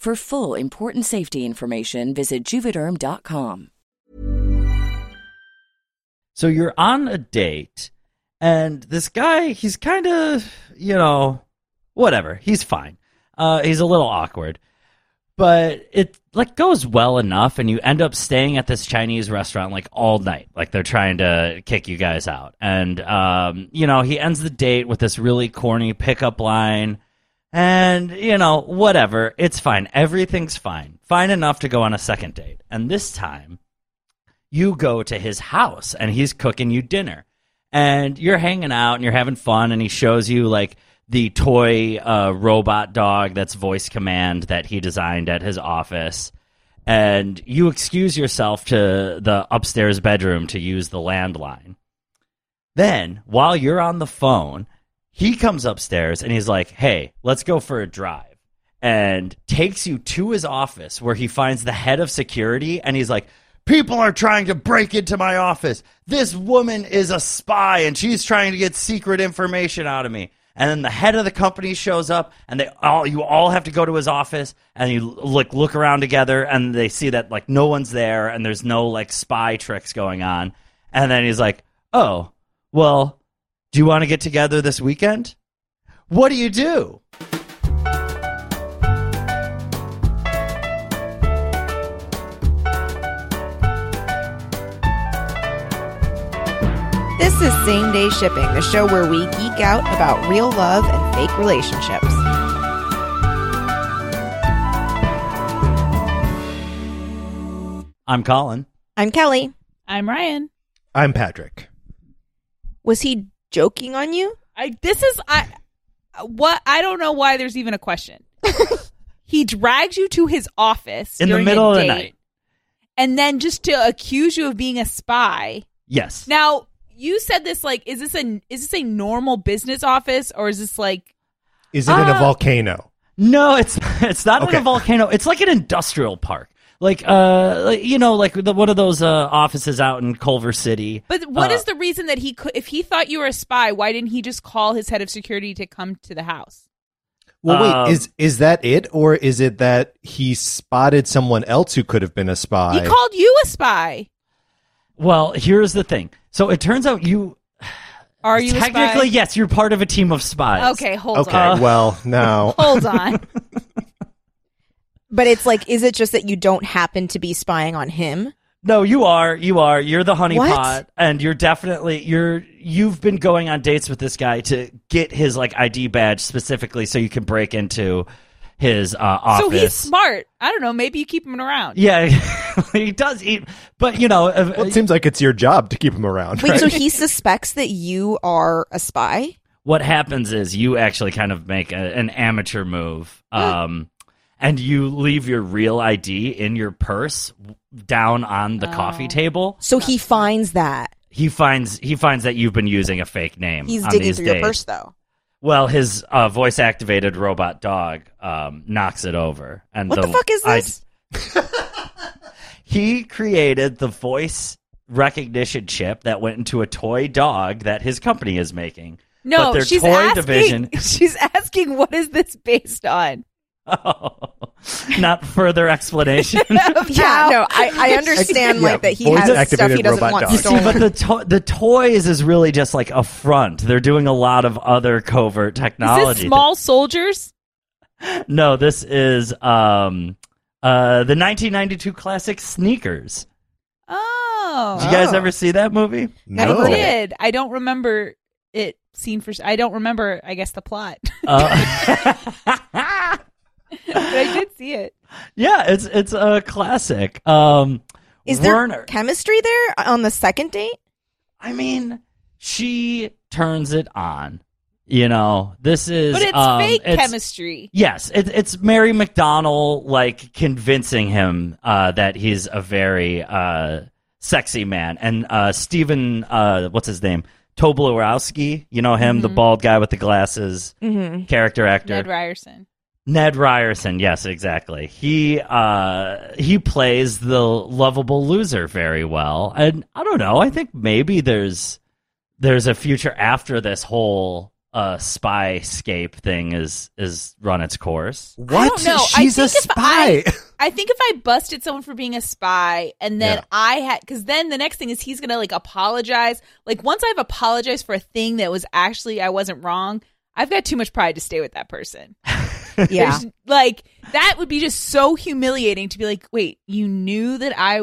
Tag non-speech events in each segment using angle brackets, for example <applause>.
For full important safety information, visit juvederm.com. So you're on a date, and this guy, he's kind of, you know, whatever. He's fine. Uh, he's a little awkward, but it like goes well enough, and you end up staying at this Chinese restaurant like all night. Like they're trying to kick you guys out, and um, you know, he ends the date with this really corny pickup line. And, you know, whatever. It's fine. Everything's fine. Fine enough to go on a second date. And this time, you go to his house and he's cooking you dinner. And you're hanging out and you're having fun, and he shows you, like, the toy uh, robot dog that's voice command that he designed at his office. And you excuse yourself to the upstairs bedroom to use the landline. Then, while you're on the phone, he comes upstairs and he's like, "Hey, let's go for a drive." And takes you to his office where he finds the head of security and he's like, "People are trying to break into my office. This woman is a spy and she's trying to get secret information out of me." And then the head of the company shows up and they all you all have to go to his office and you look look around together and they see that like no one's there and there's no like spy tricks going on. And then he's like, "Oh, well, do you want to get together this weekend? What do you do? This is Same Day Shipping, the show where we geek out about real love and fake relationships. I'm Colin. I'm Kelly. I'm Ryan. I'm Patrick. Was he joking on you? I this is I what I don't know why there's even a question. <laughs> he drags you to his office In the middle of the night. and then just to accuse you of being a spy. Yes. Now you said this like is this a is this a normal business office or is this like Is it in a Ah. volcano? No, it's <laughs> it's not in a volcano. It's like an industrial park. Like uh you know like the, one of those uh offices out in Culver City. But what Uh, is the reason that he could if he thought you were a spy, why didn't he just call his head of security to come to the house? Well, wait, Um, is is that it, or is it that he spotted someone else who could have been a spy? He called you a spy. Well, here's the thing. So it turns out you Are you a spy? technically yes, you're part of a team of spies. Okay, hold okay, on. well <laughs> now hold on. <laughs> But it's like, is it just that you don't happen to be spying on him? No, you are. You are. You're the honeypot, and you're definitely you're. You've been going on dates with this guy to get his like ID badge specifically, so you can break into his uh, office. So he's smart. I don't know. Maybe you keep him around. Yeah, <laughs> he does eat, but you know, Well, it seems like it's your job to keep him around. Wait, right? so he suspects that you are a spy? what happens is you actually kind of make a, an amateur move, <gasps> um, and you leave your real ID in your purse down on the coffee table. So he finds that. He finds he finds that you've been using a fake name. He's on digging these through your purse, though. Well, his uh, voice activated robot dog um, knocks it over, and What the fuck is I- this? <laughs> he created the voice recognition chip that went into a toy dog that his company is making. No, but their she's toy asking. division. <laughs> She's asking, what is this based on? <laughs> not further explanation. <laughs> Yeah, no, I, I <laughs> understand Yeah, like that he has stuff he doesn't robot want dog. You see, stolen. but the to- the toys is really just like a front. They're doing a lot of other covert Is technology. this small soldiers? No, this is um uh the 1992 classic Sneakers. Oh, Did you guys Oh. ever see that movie? Never I heard of it. did. I don't remember it seen for. I don't remember. I guess the plot, Uh, but I did see it. yeah, it's it's a classic. Um, Is there Werner. chemistry there on the second date? I mean, she turns it on. You know, this is But it's um, fake it's- chemistry. Yes, it, it's Mary McDonnell like convincing him uh, that he's a very uh, sexy man, and uh, Stephen, uh, what's his name, Tobolowski, you know him, the bald guy with the glasses, Mm-hmm. character actor, Ned Ryerson. Ned Ryerson. Yes, exactly. He uh, he plays the lovable loser very well, and I don't know. I think maybe there's there's a future after this whole uh, spy scape thing is is run its course. what? I don't know. I She's a think if spy. I, I think if I busted someone for being a spy and then Yeah. I had, because then the next thing is he's going to like apologize. Like once I've apologized for a thing that was actually, I wasn't wrong, I've got too much pride to stay with that person. <laughs> <laughs> Yeah. There's, like that would be just so humiliating to be like, wait, you knew that I,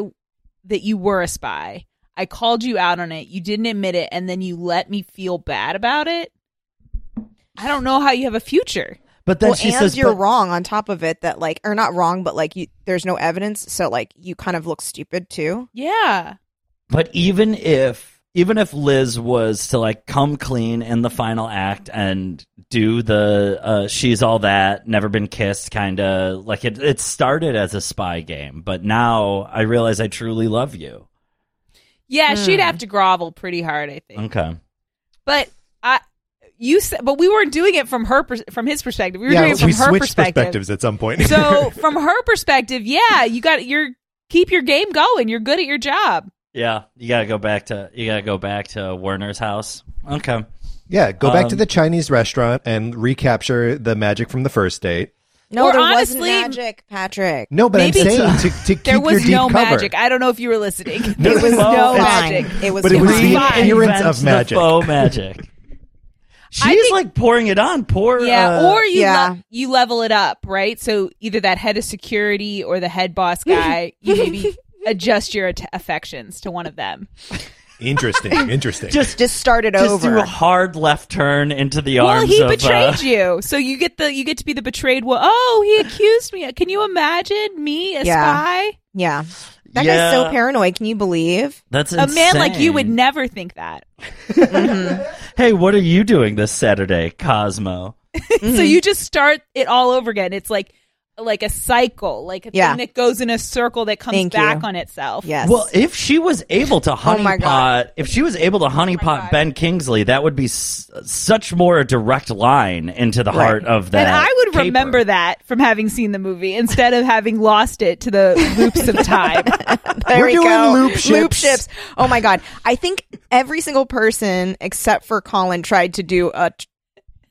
that you were a spy. I called you out on it. You didn't admit it. And then you let me feel bad about it. I don't know how you have a future. But then well, she and says, you're but- wrong on top of it that like or not wrong, but like you there's no evidence, so like you kind of look stupid too. Yeah. But even if even if Liz was to like come clean in the final act and do the uh, she's all that never been kissed kind of like it it started as a spy game, but now I realize I truly love you. Yeah, Hmm. she'd have to grovel pretty hard, I think. Okay. But I, you said, but we weren't doing it from her, from his perspective. We were yeah, doing it from we her switched perspective. perspectives at some point. so <laughs> from her perspective, yeah, you got your keep your game going. You're good at your job. Yeah, you got to go back to you got to go back to Werner's house. Okay. yeah, go back to Um, the Chinese restaurant and recapture the magic from the first date. No, Or there honestly- wasn't magic, Patrick. No, but Maybe I'm saying it's- to, to <laughs> keep There your was deep no cover. magic. I don't know if you were listening. No, <laughs> There was well, no magic. It was But it was fine. the appearance Invent of the magic. faux magic. <laughs> She's think- like pouring it on. Pour Yeah, uh, or you yeah. le- you level it up, right? So either that head of security or the head boss guy, you maybe adjust your att- affections to one of them. Interesting, <laughs> interesting. just Just start it just over. do a hard left turn into the Well, arms he of betrayed uh, you, <laughs> so you get the you get to be the betrayed one. Oh, he accused me. Can you imagine me, a Yeah. spy? yeah. That Yeah. guy's so paranoid. Can you believe? That's A man like you insane. would never think that. <laughs> Hey, what are you doing this Saturday, Cosmo? so you just start it all over again. It's like like a cycle, like a Yeah. thing that goes in a circle that comes Thank back you. on itself. Yes. Well, if she was able to Oh honeypot, if she was able to oh honeypot God. Ben Kingsley, that would be s- such more a direct line into the Right. heart of that. And I would paper. remember that from having seen the movie instead of having lost it to the loops of time. <laughs> There We're we doing go. loop ships. ships. Oh my god! I think every single person except for Colin tried to do a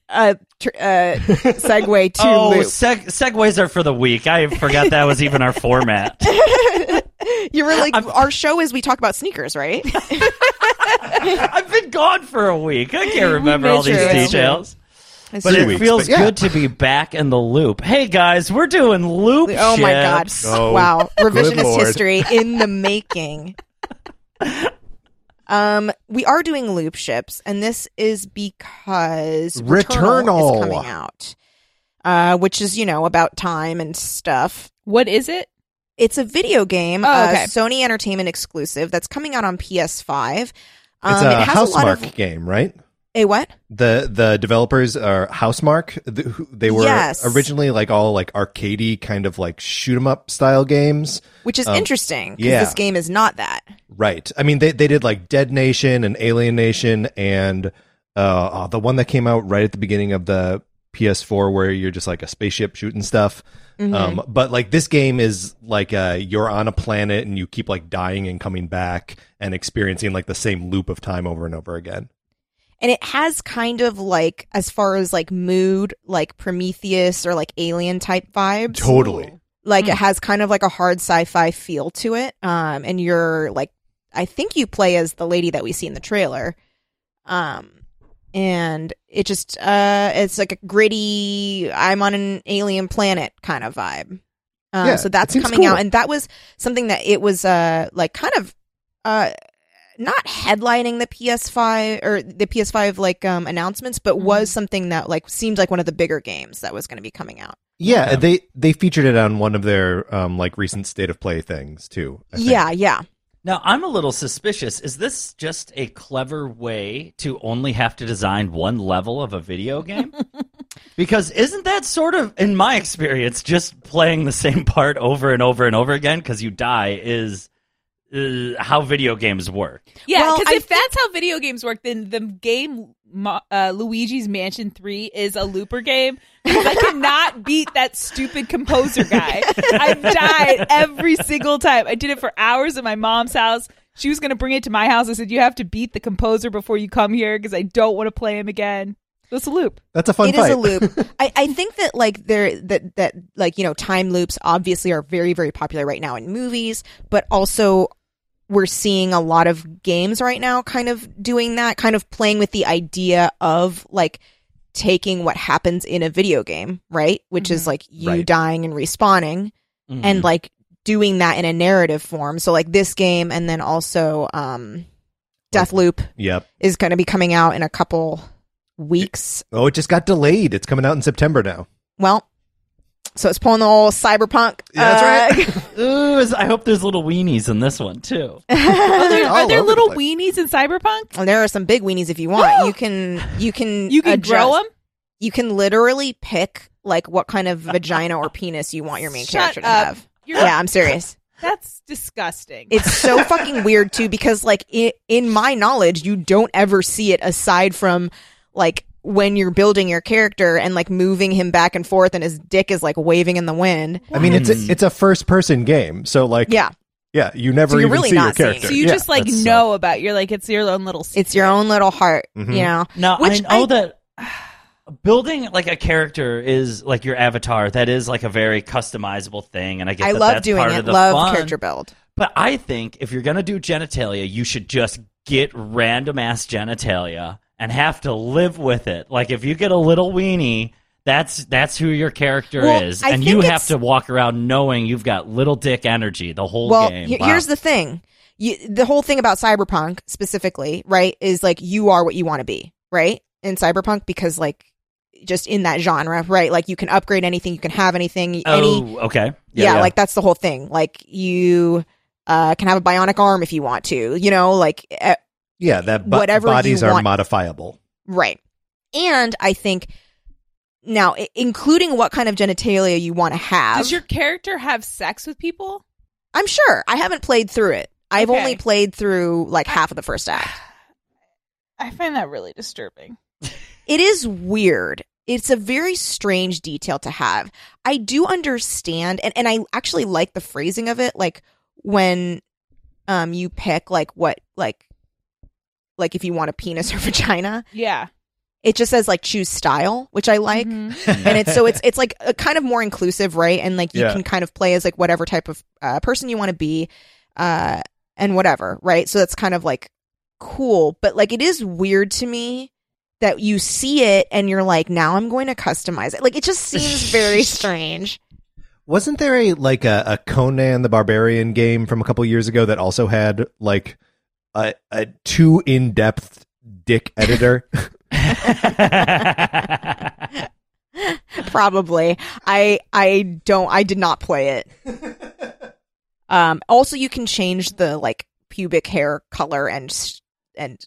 a, tr- a segue <laughs> to Oh, loop. seg- segues are for the week. I forgot that was even our format. <laughs> You were like, our show is we talk about sneakers, right? <laughs> I've been gone for a week. I can't remember all these details. It's But it weeks, feels but yeah. good to be back in the loop. Hey guys, we're doing loop. Oh my god! Oh, wow, revisionist history in the making. Um, we are doing loop ships, and this is because Returnal, is coming out, uh, which is you know about time and stuff. What is it? It's a video game, Oh, uh, okay. Sony Entertainment exclusive that's coming out on PS5. It's Um, a it has a lot Housemarque of game, right? A what? The the developers are Housemarque. The, they were Yes. originally like all like arcadey kind of like shoot 'em up style games. Which is Um, interesting because yeah. this game is not that. Right. I mean, they they did like Dead Nation and Alienation and uh, oh, the one that came out right at the beginning of the PS4 where you're just like a spaceship shooting stuff. Mm-hmm. Um, but like this game is like uh, you're on a planet and you keep like dying and coming back and experiencing like the same loop of time over and over again. And it has kind of like as far as like mood like prometheus or like alien type vibes. Totally. like it has kind of like a hard sci-fi feel to it. Um and you're like i think you play as the lady that we see in the trailer. Um and it just uh it's like a gritty i'm on an alien planet kind of vibe. Um, Yeah, so that's coming cool. out and that was something that it was uh like kind of uh not headlining the PS5 or the PS5 like um announcements, but was something that like seemed like one of the bigger games that was going to be coming out. Yeah, they they featured it on one of their um like recent state of play things too. I think. Yeah, yeah. Now I'm a little suspicious. Is this just a clever way to only have to design one level of a video game? <laughs> because isn't that sort of, in my experience, just playing the same part over and over and over again because you die is uh, how video games work. Yeah, because I if that's how video games work, then the game uh, Luigi's Mansion Three is a looper game. I cannot <laughs> beat that stupid composer guy. I've died every single time. I did it for hours at my mom's house. She was going to bring it to my house. I said, "You have to beat the composer before you come here because I don't want to play him again." That's a loop. That's a fun It is fight. a loop. <laughs> I, I think that like there that that like you know time loops obviously are very very popular right now in movies, but also we're seeing a lot of games right now kind of doing that, kind of playing with the idea of like taking what happens in a video game, right? Which is like you Right. dying and respawning and like doing that in a narrative form. So like this game and then also um Deathloop Yep. is going to be coming out in a couple weeks. Oh, it just got delayed. It's coming out in September now. Well, so it's pulling the old cyberpunk. Yeah, that's uh, right. <laughs> Ooh, I hope there's little weenies in this one too. <laughs> Are there, are there over the little weenies in Cyberpunk? well, there are some big weenies if you want. You can you can You can adjust- grow them. You can literally pick like what kind of vagina or <laughs> penis you want your main Shut character to up. have. You're- Yeah, I'm serious. That's disgusting. It's so fucking weird too because like i in my knowledge, you don't ever see it aside from like when you're building your character and like moving him back and forth and his dick is like waving in the wind. I mean, it's a, it's a first person game, so like Yeah. yeah, you never So you're even really see your not seeing character. so you Yeah, just like that's, uh, know about. You're like it's your own little. It's your own little heart, Mhm. you know. No, Which I know I- that building like a character is like your avatar. That is like a very customizable thing, and I get I that love that's doing part it. Of Love fun. character build. But I think if you're gonna do genitalia, you should just get random ass genitalia and have to live with it. Like if you get a little weenie. That's that's who your character Well, is, I and you have to walk around knowing you've got little dick energy the whole well, game. he- Wow. here's the thing. You, the whole thing about cyberpunk specifically, right, is like you are what you want to be, right? In cyberpunk because like just in that genre, right? Like you can upgrade anything, you can have anything, oh, any okay, yeah, like that's the whole thing. Like you uh can have a bionic arm if you want to, you know, like yeah, that bo- whatever bodies are want. modifiable. right. And I think now i- including what kind of genitalia you want to have. Does your character have sex with people? I'm sure. I haven't played through it. I've Okay. only played through like half of the first act. <sighs> I find that really disturbing. <laughs> It is weird. It's a very strange detail to have. I do understand and, and I actually like the phrasing of it, like when um you pick like what like like if you want a penis <laughs> or vagina. Yeah. It just says like choose style, which I like. Mhm. and it's so it's it's like a kind of more inclusive, right? And like you Yeah. can kind of play as like whatever type of uh, person you want to be, uh, and whatever, right? So that's kind of like cool, but like it is weird to me that you see it and you're like, now I'm going to customize it. Like it just seems very <laughs> strange. Wasn't there a like a, a Conan the Barbarian game from a couple years ago that also had like a, a too in depth dick editor? <laughs> Probably. I I don't I did not play it. um also you can change the like pubic hair color and and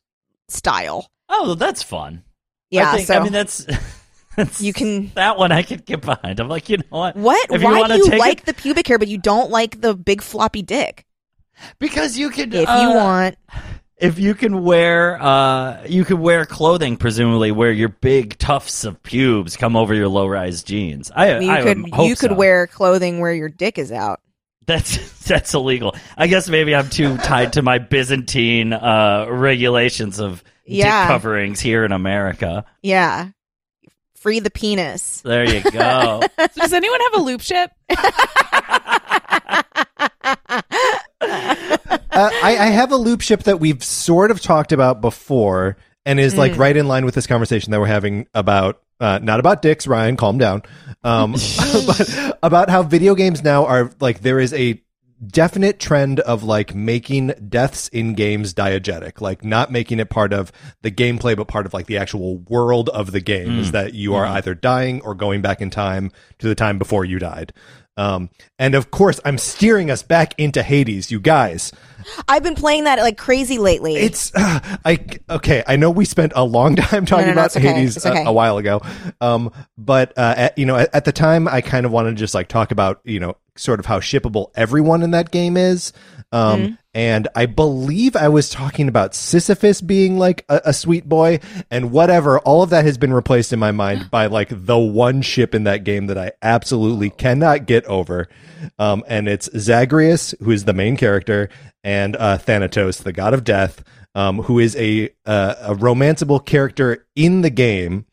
style. Oh, that's fun. Yeah, I, think, so I mean that's, <laughs> that's you can that one I could get behind. I'm like, you know what? What? If Why wanna do you take it- like the pubic hair but you don't like the big floppy dick? Because you could, If uh, you want if you can wear, uh, you could wear clothing, presumably where your big tufts of pubes come over your low-rise jeans. I, you I could hope you could so. wear clothing where your dick is out. That's <laughs> that's illegal. I guess maybe I'm too tied to my Byzantine uh, regulations of Yeah. dick coverings here in America. Yeah. Free the penis. There you go. <laughs> So does anyone have a loop ship? <laughs> uh, I, I have a loop ship that we've sort of talked about before, and is like Mm. right in line with this conversation that we're having about uh, not about dicks. Ryan, calm down. Um, <laughs> <laughs> but about how video games now are like there is a definite trend of like making deaths in games diegetic, like not making it part of the gameplay, but part of like the actual world of the game. Is that you are either dying or going back in time to the time before you died. Um, and of course, I'm steering us back into Hades, you guys. I've been playing that like crazy lately. It's uh, I okay. I know we spent a long <laughs> time talking no, no, about okay. Hades It's a- a, while ago, um, but uh, at, you know, at, at the time, I kind of wanted to just like talk about you know sort of how shippable everyone in that game is. Um, Mm-hmm. And I believe I was talking about Sisyphus being like a, a sweet boy, and whatever. All of that has been replaced in my mind by like the one ship in that game that I absolutely cannot get over. Um, and it's Zagreus, who is the main character, and uh, Thanatos, the god of death, um, who is a uh, a romanceable character in the game.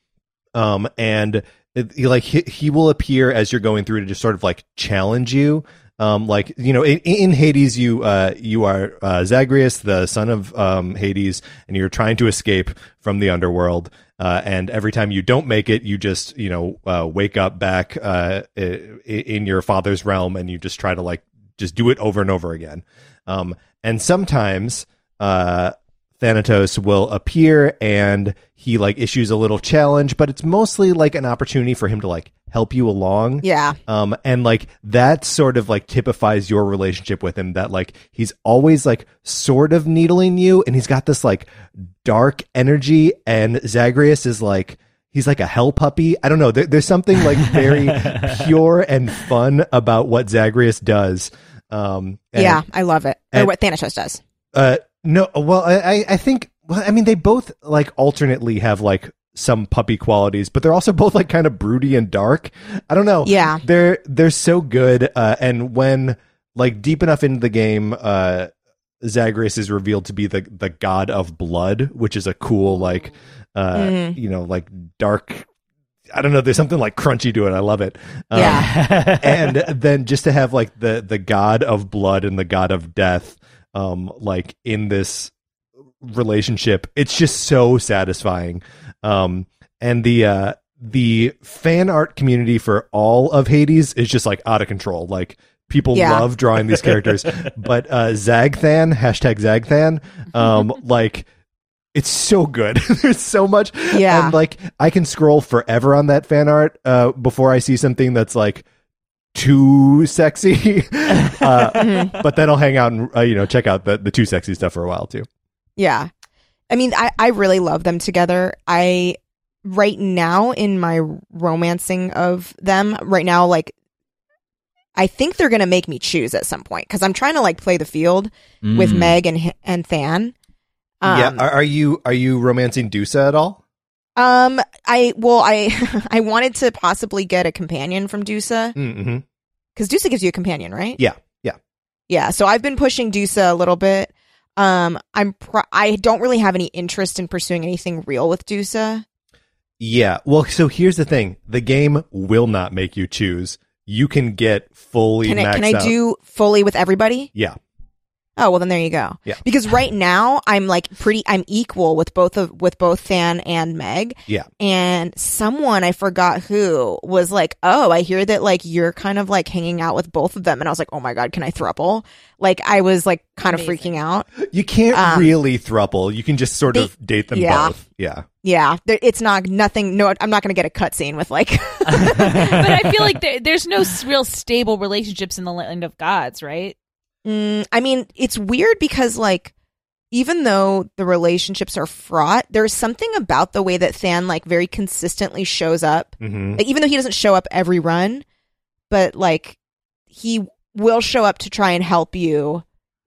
Um, and it, like he, he will appear as you're going through to just sort of like challenge you. Um, like you know, in, in Hades, you uh, you are uh, Zagreus, the son of um, Hades, and you're trying to escape from the underworld. Uh, and every time you don't make it, you just you know uh, wake up back uh, in your father's realm, and you just try to like just do it over and over again. Um, and sometimes uh, Thanatos will appear and he like issues a little challenge, but it's mostly like an opportunity for him to like help you along. yeah. Um, and like that sort of like typifies your relationship with him that like he's always like sort of needling you and he's got this like dark energy and Zagreus is like, he's like a hell puppy. I don't know. There, there's something like very <laughs> pure and fun about what Zagreus does. Um, and- yeah, I love it. Or what Thanatos does. uh, no, well, I- I think, well, I mean, they both like alternately have like some puppy qualities, but they're also <laughs> both like kind of broody and dark. I don't know. Yeah. they're they're so good. Uh, and when like deep enough into the game, uh, Zagreus is revealed to be the the god of blood, which is a cool like, uh, Mhm. you know, like dark. I don't know. There's something like crunchy to it. I love it. Um, Yeah. <laughs> and then just to have like the the god of blood and the god of death um like in this relationship it's just so satisfying um and the uh the fan art community for all of Hades is just like out of control like people Yeah. love drawing these characters <laughs> but uh Zagthan hashtag Zagthan um <laughs> like it's so good <laughs> there's so much Yeah. and like I can scroll forever on that fan art uh, before I see something that's like too sexy. uh. But then I'll hang out and uh, you know check out the the too sexy stuff for a while too. Yeah. I mean, I, I really love them together. I, right now in my romancing of them, right now, like, I think they're going to make me choose at some point because I'm trying to like play the field with Mm. Meg and, and Than. Um, yeah, are, are you are you romancing Dusa at all? Um, I, well, I, <laughs> I wanted to possibly get a companion from Dusa Mm-hmm. because Dusa gives you a companion, right? Yeah, yeah. Yeah, so I've been pushing Dusa a little bit. Um, I'm pro- I don't really have any interest in pursuing anything real with Dusa. Yeah. Well, so here's the thing: the game will not make you choose. You can get fully Can I can I do fully with everybody? Yeah. Oh well, then there you go. Yeah. Because right now I'm like pretty. I'm equal with both of with both Than and Meg. Yeah. And someone I forgot who was like, "Oh, I hear that like you're kind of like hanging out with both of them," and I was like, "Oh my god, can I thruple?" Like I was like kind of freaking out. You can't Um, really thruple. You can just sort they- of date them yeah. both. Yeah. Yeah, there, it's not nothing. No, I'm not going to get a cutscene with like. <laughs> <laughs> but I feel like there, there's no real stable relationships in the land of gods, right? Mm, I mean, it's weird because like even though the relationships are fraught, there's something about the way that Than like very consistently shows up. hmm Like, even though he doesn't show up every run, but like he will show up to try and help you,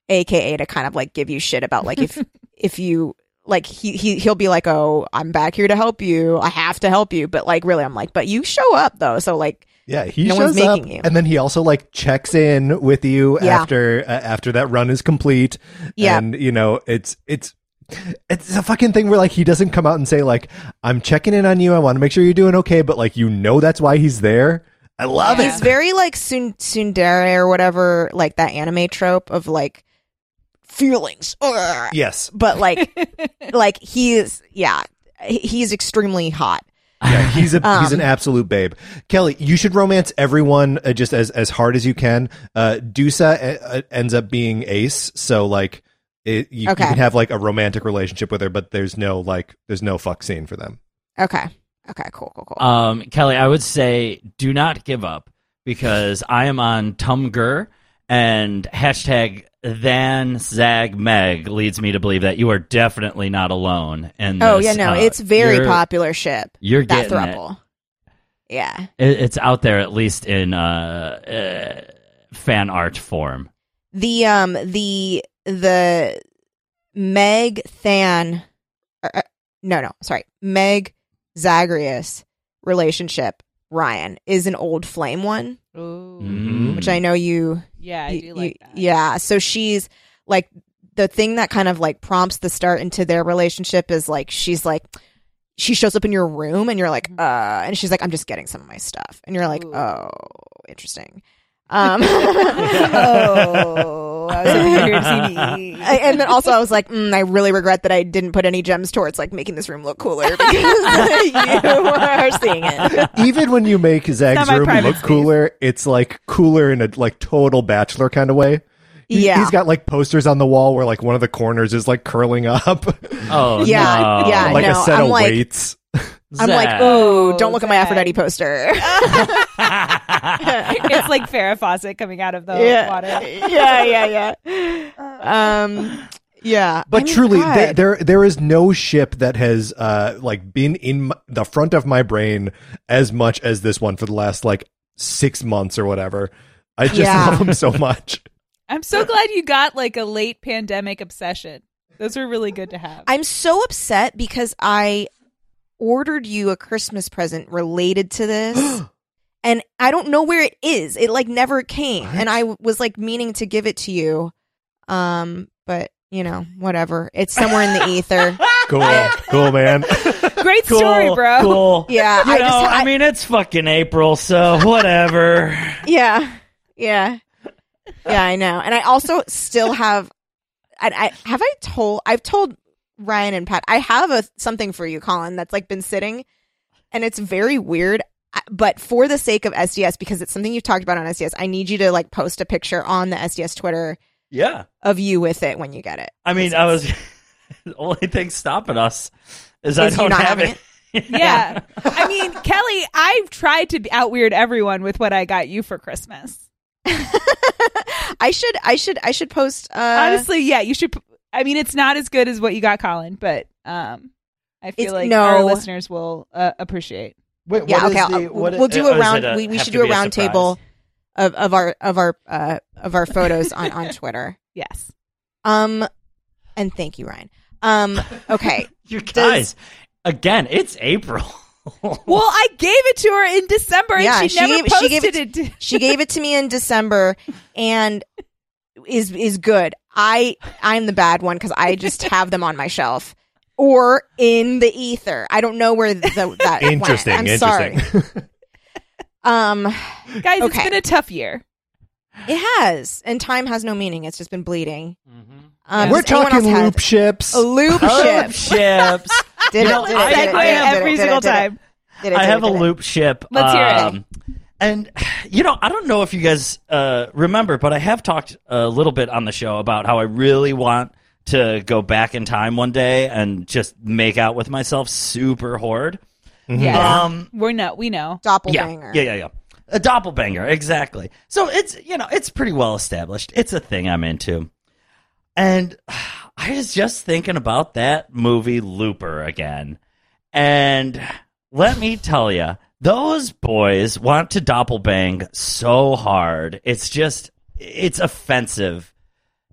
aka to kind of like give you shit about like if <laughs> if you like he he he'll be like, "Oh, I'm back here to help you. I have to help you." But like really I'm like, "But you show up though." So like Yeah, he No shows up, you. and then he also like checks in with you Yeah. after uh, after that run is complete. Yeah. and you know it's it's it's a fucking thing where like he doesn't come out and say like I'm checking in on you. I want to make sure you're doing okay, but like you know that's why he's there. I love Yeah. it. He's very like Sun- Tsundere or whatever, like that anime trope of like feelings. Ugh. Yes, But like, <laughs> like he is, yeah, he- he's extremely hot. Yeah, <laughs> he's a Um, he's an absolute babe. Kelly, you should romance everyone uh, just as as hard as you can. Uh, Dusa uh, uh, ends up being Ace, so like it, you, you can have like a romantic relationship with her, but there's no like there's no fuck scene for them. Okay. Okay. Cool. Cool. Cool. Um, Kelly, I would say do not give up because I am on Tumblr and hashtag than zag meg leads me to believe that you are definitely not alone. And oh yeah, no, it's very popular ship. You're that getting it. throuple. Yeah. It- It's out there at least in uh, uh, fan art form. The um the the Meg Than, uh, uh, no no sorry Meg Zagreus relationship Ryan is an old flame one. Ooh. Mhm. which I know you. Yeah, I do like that. Yeah, so she's like the thing that kind of like prompts the start into their relationship is like she's like she shows up in your room and you're like Mm-hmm. uh and she's like I'm just getting some of my stuff and you're like Ooh. oh interesting. Um <laughs> <laughs> oh, I was hoping you were here to see me. I- and then also I was like, mm, I really regret that I didn't put any gems towards like making this room look cooler <laughs> because <laughs> <laughs> you are seeing it. Even when you make Zag's not room look space. cooler, it's like cooler in a like total bachelor kind of way. He- Yeah. he's got like posters on the wall where like one of the corners is like curling up, Oh Yeah, no. yeah, like no, a set I'm of like- weights. I'm like, Zag. oh, don't look at my Aphrodite poster. <laughs> <laughs> it's like Farrah Fawcett coming out of the yeah. water. <laughs> yeah, yeah, yeah. Um, yeah. But I mean, truly, God. there, there there is no ship that has uh like been in m- the front of my brain as much as this one for the last like six months or whatever. I just Yeah. love them so much. I'm so glad you got like a late pandemic obsession. Those were really good to have. I'm so upset because I ordered you a Christmas present related to this. <gasps> and I don't know where it is. It like never came. And I was like meaning to give it to you. Um, but you know, whatever. It's somewhere in the ether. <laughs> Cool, cool, man. <laughs> Great Cool, story, bro. Cool. Yeah, You I know, just I, I- mean, it's fucking April, so whatever. <laughs> Yeah. Yeah. Yeah, I know. And I also still have I, I have I told I've told Ryan and Pat I have a something for you, Colin, that's like been sitting and it's very weird. But for the sake of SDS, because it's something you've talked about on SDS, I need you to like post a picture on the SDS Twitter yeah. of you with it when you get it. I mean, I was <laughs> the only thing stopping us is, I Is you don't not have having it. <laughs> Yeah. I mean, Kelly, I've tried to out weird everyone with what I got you for Christmas. <laughs> I should I should I should post uh Honestly, yeah, you should. P- I mean, it's not as good as what you got, Colin, but um, I feel It's- like no. our listeners will uh, appreciate. Wait, yeah, what is okay. the- what we'll is- do uh, a round. a- we, we should do a be a round surprise? table of, of our of our uh, of our photos on on Twitter. <laughs> Yes. Um, and thank you, Ryan. Um, okay. <laughs> You guys, again, it's April. <laughs> Well, I gave it to her in December, and Yeah, she, she never gave- she posted gave it. it- to- she gave it to me in December, and is is good. I I'm the bad one because I just have them on my shelf or in the ether. I don't know where the, that went. Interesting, I'm interesting. sorry. Um, Guys, Okay. it's been a tough year. It has, and time has no meaning. It's just been bleeding. Mm-hmm. Um, We're talking else have loop ships. a loop Loop ship. <laughs> ships. Did You it, did it, I did it, did it, did it, every single time. I have a loop ship. Let's hear it. And <sighs> you know, I don't know if you guys uh, remember, but I have talked a little bit on the show about how I really want to go back in time one day and just make out with myself super hard. Yeah. Um, We're no, we know. Doppelganger. Yeah, yeah, yeah, yeah. A doppelbanger, exactly. So it's you know it's pretty well established. It's a thing I'm into, and <sighs> I was just thinking about that movie Looper again, and let me tell you, those boys want to doppelbang so hard. It's just it's offensive.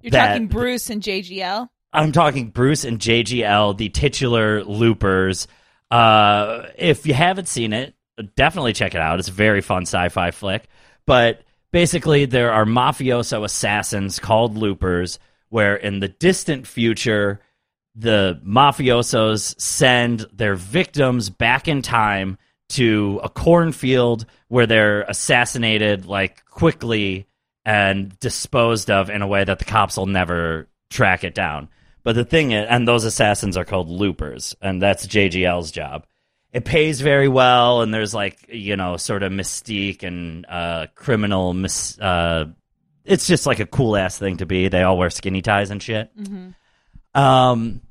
You're that- talking Bruce and JGL. I'm talking Bruce and JGL, the titular loopers. Uh, if you haven't seen it, definitely check it out. It's a very fun sci-fi flick. But basically, there are mafioso assassins called loopers, where in the distant future, the mafiosos send their victims back in time to a cornfield where they're assassinated like quickly and disposed of in a way that the cops will never track it down. But the thing is, and those assassins are called loopers, and that's JGL's job. It pays very well, and there's like you know sort of mystique and uh, criminal. Mis- uh, it's just like a cool ass thing to be. They all wear skinny ties and shit. Um,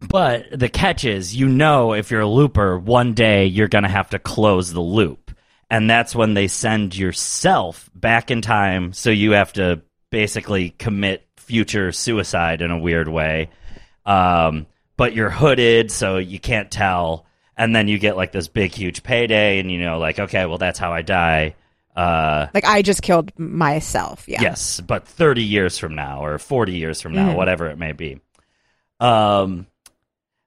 but the catch is, you know, if you're a looper, one day you're going to have to close the loop. And that's when they send yourself back in time. So you have to basically commit future suicide in a weird way. Um, but you're hooded, so you can't tell. And then you get like this big, huge payday, and you know, like, okay, well, that's how I die. Uh, Like I just killed myself. Yeah. Yes, but 30 years from now or 40 years from now, whatever it may be. Um,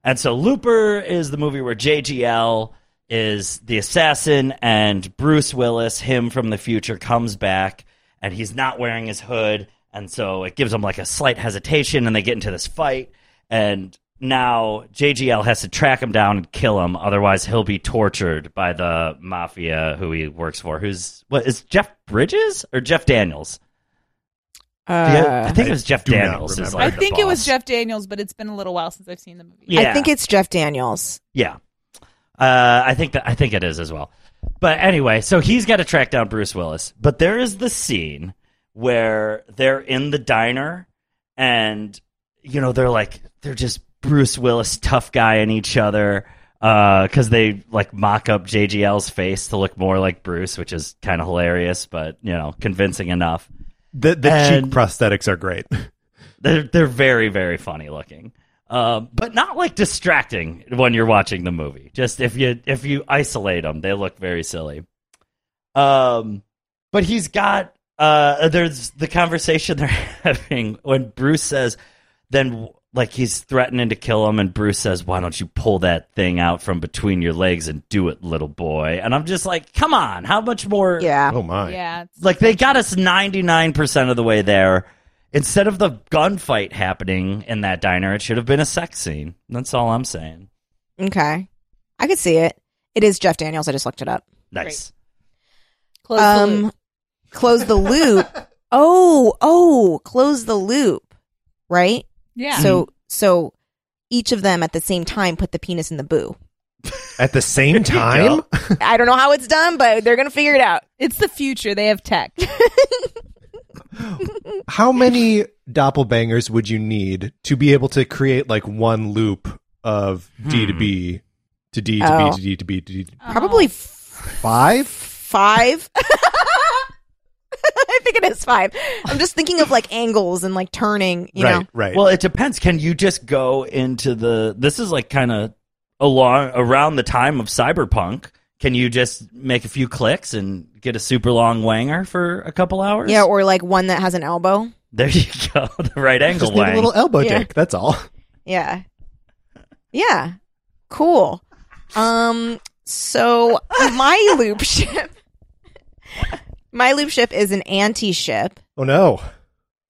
and so Looper is the movie where JGL is the assassin and Bruce Willis, him from the future, comes back and he's not wearing his hood. And so it gives him like a slight hesitation and they get into this fight. And now JGL has to track him down and kill him. Otherwise, he'll be tortured by the mafia who he works for. Who's what is Jeff Bridges or Jeff Daniels? Uh, I think it was Jeff do Daniels. Is like I the think it was boss. Jeff Daniels, but it's been a little while since I've seen the movie. Yeah, I think it's Jeff Daniels. Yeah, uh, I think that I think it is as well. But anyway, so he's got to track down Bruce Willis. But there is the scene where they're in the diner, and you know they're like they're just Bruce Willis tough guy in each other because they like mock up JGL's face to look more like Bruce, which is kind of hilarious, but you know convincing enough. The the And- cheek prosthetics are great. <laughs> They're they're very very funny looking, um, but not like distracting when you're watching the movie. Just if you if you isolate them, they look very silly. Um, but he's got uh, there's the conversation <laughs> they're having when Bruce says, then like he's threatening to kill him, and Bruce says, "Why don't you pull that thing out from between your legs and do it, little boy?" And I'm just like, "Come on, how much more?" Yeah. Oh my. Yeah. like they got us 99% of the way there instead of the gunfight happening in that diner it should have been a sex scene that's all i'm saying Okay. I could see it. It is Jeff Daniels. I just looked it up. nice Close the Um, loop. close the loop. <laughs> oh, oh, close the loop. Right? Yeah. So, mm-hmm. so each of them at the same time put the penis in the boo. At the same <laughs> time? I don't know how it's done, but they're going to figure it out. it's the future. They have tech. <laughs> How many doppelbangers would you need to be able to create like one loop of D to hmm. B to D to B Oh. to D to B to D to Probably oh. f- five? five. <laughs> <laughs> I think it is five. I'm just thinking of like angles and like turning, you right, know. right. well it depends can you just go into the this is like kind of along around the time of cyberpunk can you just make a few clicks and get a super long wanger for a couple hours Yeah, or like one that has an elbow. there you <laughs> go the right angle Just need a little elbow Yeah. dick. That's all. Yeah. Yeah. Cool. Um so my loop ship <laughs> my loop ship is an anti ship. Oh no.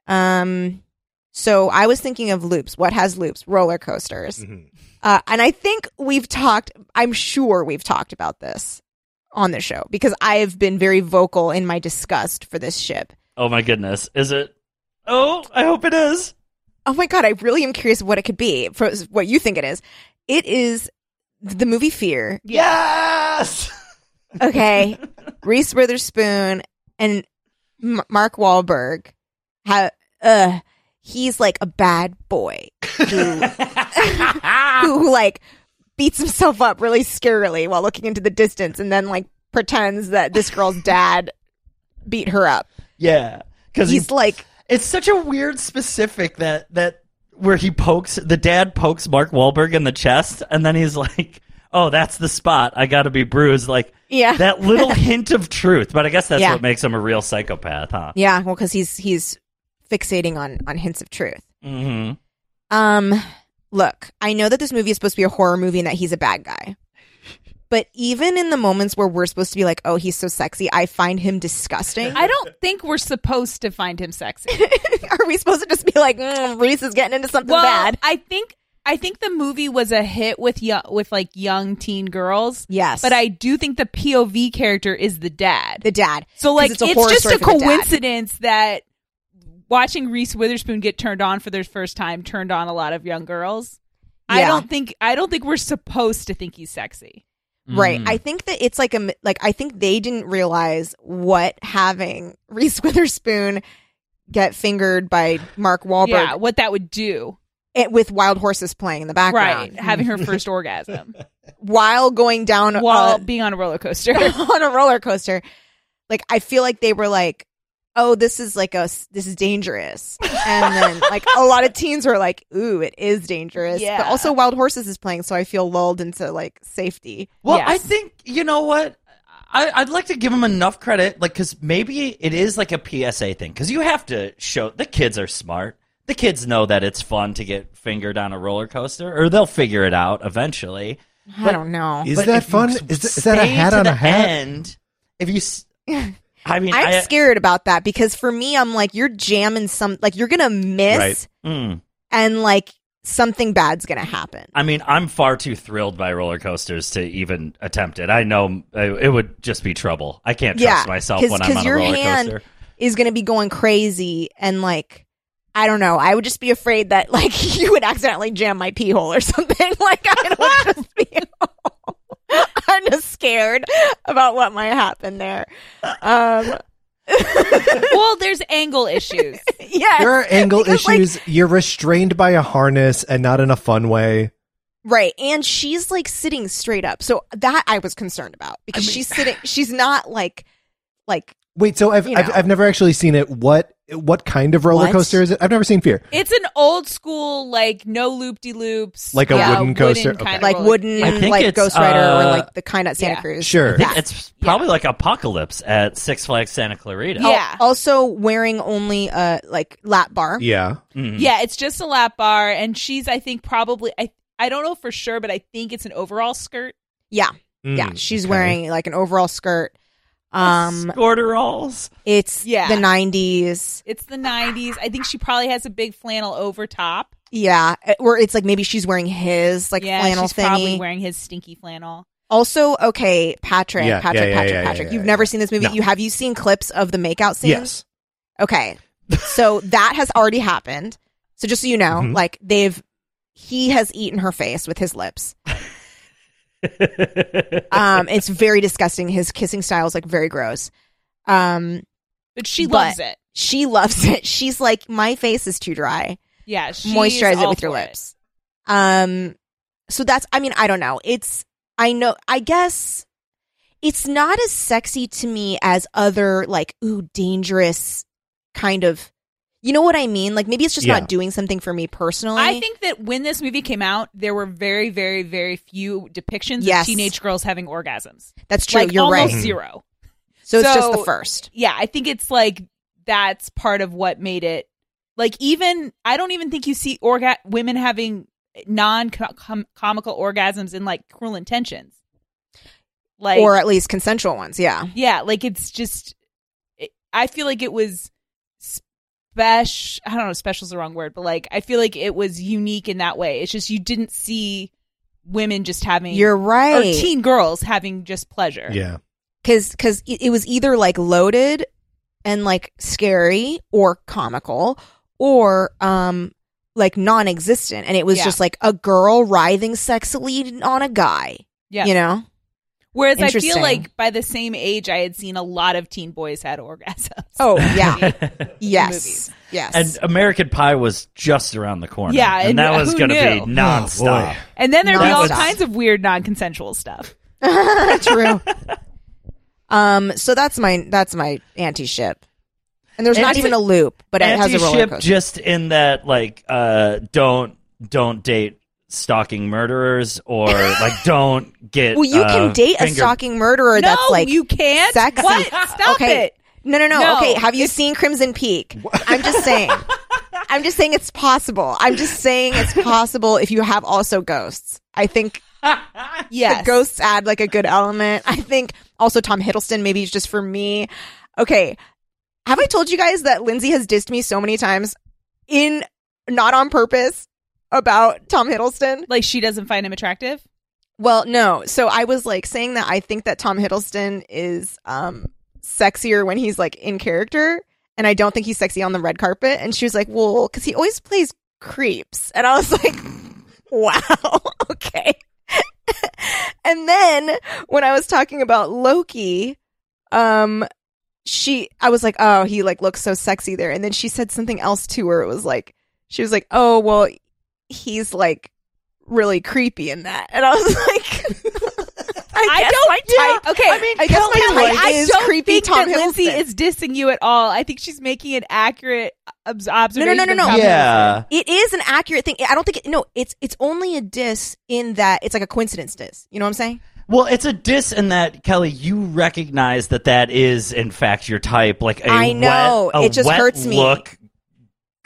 Um so I was thinking of loops. What has loops? Roller coasters. Mhm. Uh, and I think we've talked, I'm sure we've talked about this on the show because I have been very vocal in my disgust for this ship. Oh my goodness. Is it? Oh, I hope it is. Oh my god, I really am curious what it could be. For what you think it is, it is the movie Fear. Yes. <laughs> Okay, Reese Witherspoon and M- Mark Wahlberg. Uh, he's like a bad boy who, <laughs> who like beats himself up really scarily while looking into the distance, and then like pretends that this girl's dad beat her up. Yeah, because He's like it's such a weird specific that that where he pokes the dad pokes Mark Wahlberg in the chest, and then he's like, "Oh, that's the spot. I got to be bruised." Like, Yeah. that little <laughs> hint of truth. But I guess that's Yeah. what makes him a real psychopath, huh? Yeah, well, because he's he's fixating on on hints of truth. Mm-hmm. Um, look, I know that this movie is supposed to be a horror movie and that he's a bad guy, but even in the moments where we're supposed to be like, "Oh, he's so sexy," I find him disgusting. I don't think we're supposed to find him sexy. <laughs> Are we supposed to just be like, mm, "Reese is getting into something well, bad"? I think I think the movie was a hit with young, with like young teen girls. Yes, But I do think the POV character is the dad. the dad. So like, it's, a horror just a for the dad. coincidence that watching Reese Witherspoon get turned on for their first time turned on a lot of young girls. I don't think I don't think we're supposed to think he's sexy. Right. Mm. I think that it's like a like I think they didn't realize what having <laughs> Reese Witherspoon get fingered by Mark Wahlberg Yeah, what that would do. It, with wild horses playing in the background Right, <laughs> having her first <laughs> orgasm while going down while uh, being on a roller coaster. <laughs> on a roller coaster. Like I feel like they were like, "Oh, this is like a this is dangerous," and then like a lot of teens were like, "Ooh, it is dangerous." Yeah. But also, Wild Horses is playing, so I feel lulled into like safety. Well, Yes. I think you know what. I, I'd like to give them enough credit, like because maybe it is like a PSA thing, because you have to show the kids are smart. The kids know that it's fun to get fingered on a roller coaster, or they'll figure it out eventually. I don't know. Is But that fun? Is, th- is that a hat to on the a hat? End, if you, s- <laughs> I mean, I'm I, scared about that because for me, I'm like, you're jamming some, like you're gonna miss, Right. mm, and like something bad's gonna happen. I mean, I'm far too thrilled by roller coasters to even attempt it. I know uh, it would just be trouble. I can't trust Yeah, myself 'cause- when I'm on a your roller hand- coaster. Is gonna be going crazy and like. I don't know. I would just be afraid that like <laughs> you would accidentally jam my pee hole or something. <laughs> Like I would just be. <laughs> I'm just scared about what might happen there. Um, well, there's angle issues. yeah, There are angle because, like, issues. You're restrained by a harness and not in a fun way. Right. And she's like sitting straight up. So that I was concerned about because she's sitting, she's not like, like, Wait, so I've, You I've. I've never actually seen it. What what kind of roller What? coaster is it? I've never seen Fear. It's an old school, like no loop de loops, Like a wooden coaster? kind Okay. of like roller- wooden, I think like it's, Ghost Rider or uh, like the kind at Santa yeah. Cruz. Sure. I think That. it's probably like Apocalypse at Six Flags Santa Clarita. Yeah. Also wearing only a like lap bar. Yeah. Mhm. Yeah, it's just a lap bar, and she's I think probably I I don't know for sure, but I think it's an overall skirt. Yeah. Yeah. Mm, She's okay. wearing like an overall skirt. Um, Scorderalls. it's Yeah. the 90s. It's the '90s. I think she probably has a big flannel over top. Yeah. Or it's like maybe she's wearing his like yeah, flannel she's probably thingy. wearing his stinky flannel. Also, okay, Patrick, Yeah, Patrick, yeah, yeah, Patrick, yeah, Patrick. yeah, You've yeah, never yeah. seen this movie. No. You have you seen clips of the makeout scene? Yes. Okay. So <laughs> that has already happened. So just so you know, Mhm. like they've he has eaten her face with his lips. <laughs> Um it's very disgusting. His kissing style is like very gross. Um But she But- loves it. she loves <laughs> it. She's like my face is too dry. Yeah, Moisturize it with your for it. lips. Um so that's I mean, I don't know. It's I know I guess it's not as sexy to me as other like ooh dangerous kind of you know what I mean? Like maybe it's just Yeah. not doing something for me personally. I think that when this movie came out, there were very, very, very few depictions Yes. of teenage girls having orgasms. that's true. Like You're almost right. zero. So it's just the first. Yeah, I think it's like that's part of what made it. Like even I don't even think you see orga- women having non comical orgasms in like Cruel Intentions. Like or at least consensual ones. Yeah. yeah, like it's just. It, I feel like it was special. I don't know, special is the wrong word, but like I feel like it was unique in that way. It's just you didn't see women just having You're or right. teen girls having just pleasure. Yeah. Cuz cuz it, it was either like loaded and like scary or comical or um like non-existent and it was Yeah. just like a girl writhing sexily on a guy Yeah. you know Whereas I feel like by the same age, I had seen a lot of teen boys had orgasms. oh <laughs> yeah movies. yes yes And American Pie was just around the corner. Yeah, and, and that was going to be nonstop. boy. And then there'd be all kinds of weird non-consensual stuff. <laughs> true um so that's my that's my anti-ship and there's not even a loop but it has a roller Anti-ship coaster just in that like uh don't don't date stalking murderers or like <laughs> don't get well you uh, can date a stalking murderer no, that's like you can't. sexy. What? Stop okay. it. No, no, no, No, Okay, have you it's- seen Crimson Peak? I'm just saying. <laughs> I'm just saying it's possible. I'm just saying it's possible if you have also ghosts. I think yeah, <laughs> the ghosts add like a good element. I think also Tom Hiddleston maybe it's just for me. Okay. Have I told you guys that Lindsay has dissed me so many times in not on purpose about Tom Hiddleston? Like she doesn't find him attractive. Well, no. So I was like saying that I think that Tom Hiddleston is um sexier when he's like in character, and I don't think he's sexy on the red carpet. And she was like, "Well, because he always plays creeps," and I was <laughs> like, "Wow, <laughs> okay." <laughs> and then when I was talking about Loki, um, she, I was like, "Oh, he like looks so sexy there," and then she said something else too, where it was like, she was like, "Oh, well, he's like." really creepy in that. And I was <laughs> like, I, I guess don't my yeah, type- Okay, I mean, I guess my Kelly, type I is don't creepy think Tom that Lindsay is dissing you at all. I think she's making an accurate obs- no, observation. no, no, of no. Tom Yeah. It is an accurate thing. I don't think it, no, it's, it's only a diss in that it's like a coincidence diss. You know what I'm saying? Well, it's a diss in that Kelly, you recognize that that is in fact your type. Like a I know. wet, a It just wet hurts me. Look,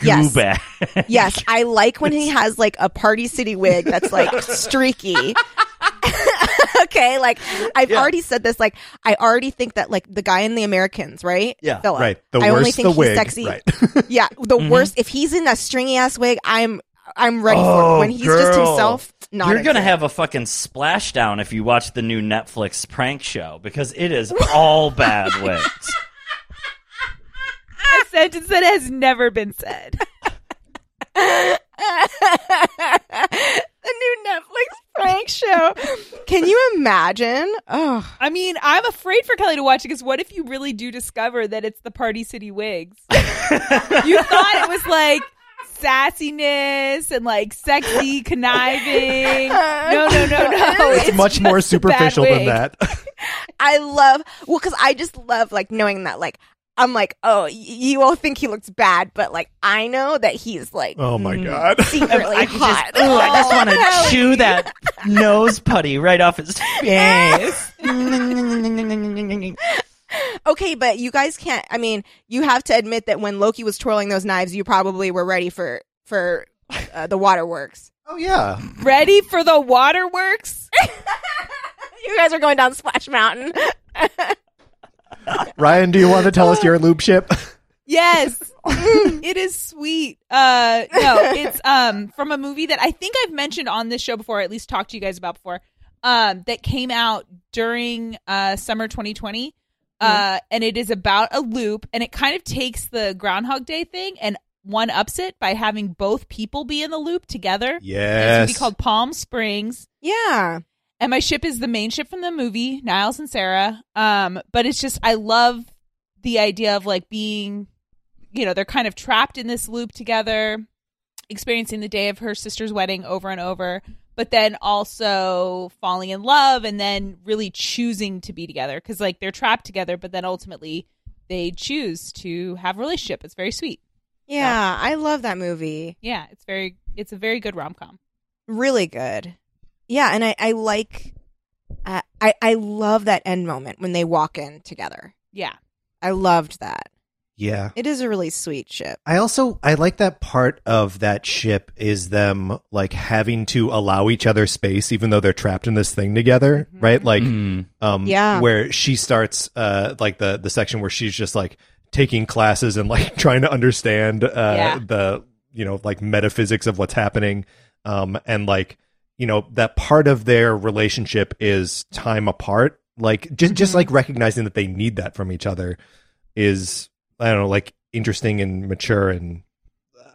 Yes. bag. Yes. I like when he has like a Party City wig that's like <laughs> streaky. <laughs> okay. Like I've Yeah. already said this. Like I already think that like the guy in the Americans, right? Yeah. Philip, Right. The I only think the he's wig. sexy. Right. <laughs> Yeah, the Mm-hmm. worst. If he's in a stringy ass wig, I'm I'm ready for Oh, it. When he's just himself, not You're gonna have a fucking splashdown if you watch the new Netflix prank show because it is all bad wigs. A sentence that has never been said. <laughs> <laughs> the new Netflix prank show. Can you imagine? Oh, I mean, I'm afraid for Kelly to watch it because what if you really do discover that it's the Party City Wigs? <laughs> you thought it was like sassiness and like sexy conniving. No, no, no, no. It's, much more just a bad superficial than that. I love well because I just love like knowing that like I'm like oh y- you all think he looks bad, but like I know that he's like Oh my god. <laughs> secretly I hot. just, ooh, I just want to <laughs> chew that nose putty right off his face. <laughs> Okay, but you guys can't. I mean, you have to admit that when Loki was twirling those knives, you probably were ready for for uh, the waterworks. Oh yeah. Ready for the waterworks? You guys are going down Splash Mountain. <laughs> Ryan, do you want to tell us your loop ship? <laughs> Yes. it is sweet. Uh no, it's um from a movie that I think I've mentioned on this show before, or at least talked to you guys about before. Um that came out during uh summer 2020. Uh and it is about a loop and it kind of takes the Groundhog Day thing and one ups it by having both people be in the loop together. Yes. It's a movie Yes. called Palm Springs. Yeah. And my ship is the main ship from the movie, Niles and Sarah. Um, but it's just I love the idea of like being, you know, they're kind of trapped in this loop together, experiencing the day of her sister's wedding over and over, but then also falling in love and then really choosing to be together because like they're trapped together, but then ultimately they choose to have a relationship. It's very sweet. Yeah, I love that movie. Yeah, it's very it's a very good rom com. Really good. Yeah, and I I like uh, I I love that end moment when they walk in together. Yeah. I loved that. Yeah. It is a really sweet ship. I also I like that part of that ship is them like having to allow each other space even though they're trapped in this thing together, right? Like Mm. um Yeah. where she starts uh like the the section where she's just like taking classes and like <laughs> trying to understand uh Yeah. the you know like metaphysics of what's happening um and like you know that part of their relationship is time apart like just just like recognizing that they need that from each other is I don't know, like interesting and mature and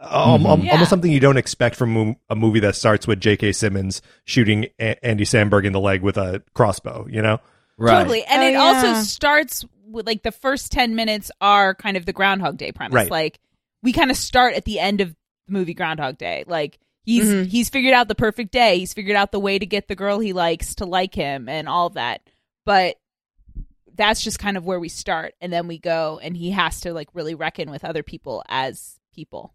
um, um, Yeah. almost something you don't expect from a movie that starts with J.K. Simmons shooting a- Andy Samberg in the leg with a crossbow. You know, Right. Totally. And Oh, it yeah. also starts with like the first 10 minutes are kind of the Groundhog Day premise. Right. Like we kind of start at the end of the movie Groundhog Day. Like he's Mhm. he's figured out the perfect day. He's figured out the way to get the girl he likes to like him and all that. But that's just kind of where we start and then we go and he has to like really reckon with other people as people.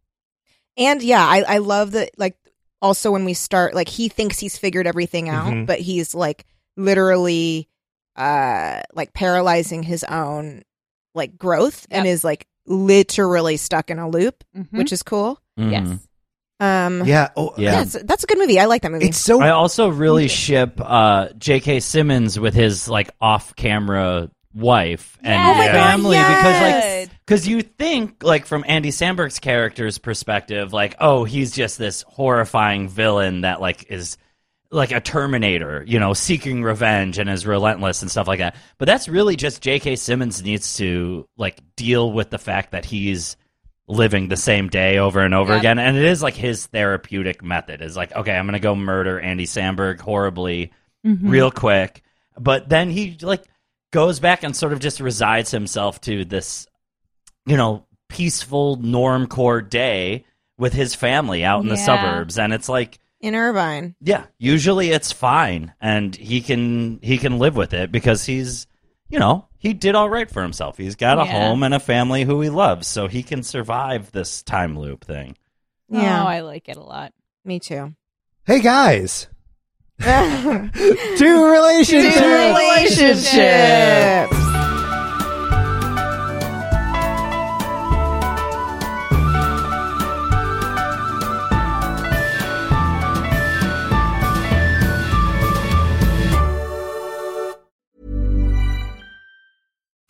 And yeah, I, I love that. Like, also when we start, like he thinks he's figured everything out, Mhm. but he's like literally, uh, like paralyzing his own like growth and is like literally stuck in a loop, Mhm. which is cool. Mhm. yes. Um, yeah, oh, Yeah. yeah, it's- that's a good movie. I like that movie. it's so I also really ship uh, J.K. Simmons with his like off-camera wife and Yes. Oh my God, family because like because you think like from Andy Samberg's character's perspective, like oh he's just this horrifying villain that like is like a Terminator, you know, seeking revenge and is relentless and stuff like that. But that's really just J.K. Simmons needs to like deal with the fact that he's living the same day over and over Yep. again, and it is like his therapeutic method is like okay, I'm gonna go murder Andy Samberg horribly Mhm. real quick. But then he like goes back and sort of just resides himself to this, you know, peaceful normcore day with his family out in the suburbs, and it's like, in Irvine. yeah, usually it's fine, and he can he can live with it because he's, you know, he did all right for himself. He's got a Yeah. home and a family who he loves, so he can survive this time loop thing. Oh, yeah, Oh, I like it a lot. me too. hey guys, <laughs> <laughs> Two <laughs> two relationships.